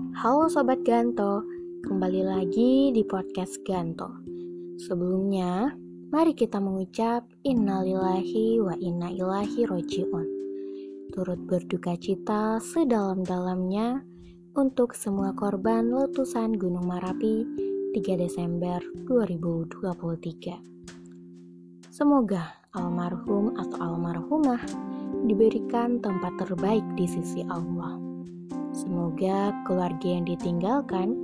Halo Sobat Ganto, kembali lagi di podcast Ganto. Sebelumnya, mari kita mengucap innalillahi wa inna ilahi roji'un. Turut berduka cita sedalam-dalamnya untuk semua korban letusan Gunung Marapi 3 Desember 2023. Semoga almarhum atau almarhumah diberikan tempat terbaik di sisi Allah. Semoga keluarga yang ditinggalkan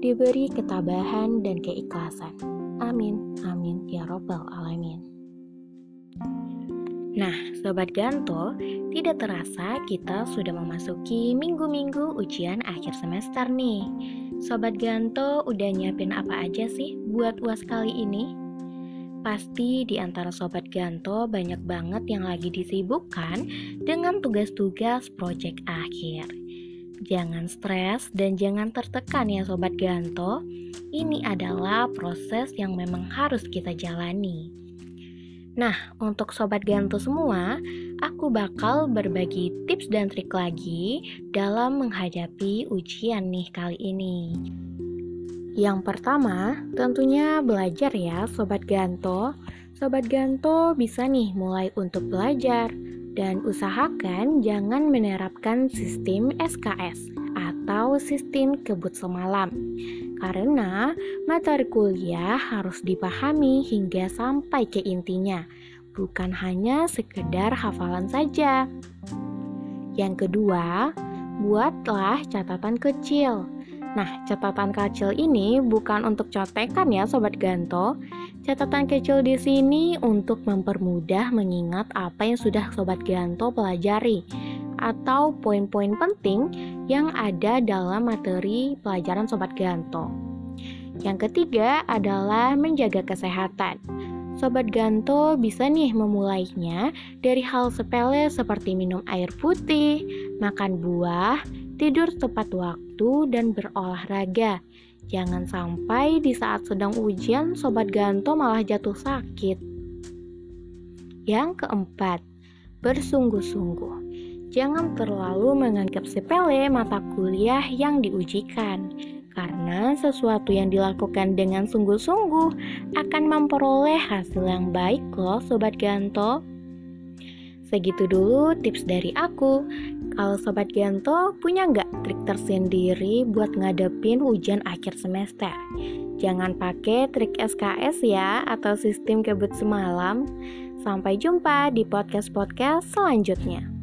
diberi ketabahan dan keikhlasan. Amin, amin, ya Robbal 'Alamin. Nah, Sobat Ganto, tidak terasa kita sudah memasuki minggu-minggu ujian akhir semester nih. Sobat Ganto udah nyiapin apa aja sih buat uas kali ini? Pasti di antara Sobat Ganto banyak banget yang lagi disibukkan dengan tugas-tugas proyek akhir. Jangan stres dan jangan tertekan ya Sobat Ganto. Ini adalah proses yang memang harus kita jalani. Nah, untuk Sobat Ganto semua, aku bakal berbagi tips dan trik lagi dalam menghadapi ujian nih kali ini. Yang pertama, tentunya belajar ya Sobat Ganto. Sobat Ganto bisa nih mulai untuk belajar dan usahakan jangan menerapkan sistem SKS atau sistem kebut semalam. Karena materi kuliah harus dipahami hingga sampai ke intinya. Bukan hanya sekedar hafalan saja. Yang kedua buatlah catatan kecil Nah, catatan kecil ini bukan untuk contekan ya Sobat Ganto. Catatan kecil di sini untuk mempermudah mengingat apa yang sudah Sobat Ganto pelajari atau poin-poin penting yang ada dalam materi pelajaran Sobat Ganto. Yang ketiga adalah menjaga kesehatan. Sobat Ganto bisa nih memulainya dari hal sepele seperti minum air putih, makan buah, tidur tepat waktu, dan berolahraga. Jangan sampai di saat sedang ujian, Sobat Ganto malah jatuh sakit. Yang keempat, bersungguh-sungguh. Jangan terlalu menganggap sepele mata kuliah yang diujikan karena sesuatu yang dilakukan dengan sungguh-sungguh akan memperoleh hasil yang baik loh Sobat Ganto. Segitu dulu tips dari aku. Kalau Sobat Ganto punya nggak trik tersendiri buat ngadepin ujian akhir semester? Jangan pakai trik SKS ya atau sistem kebut semalam. Sampai jumpa di podcast-podcast selanjutnya.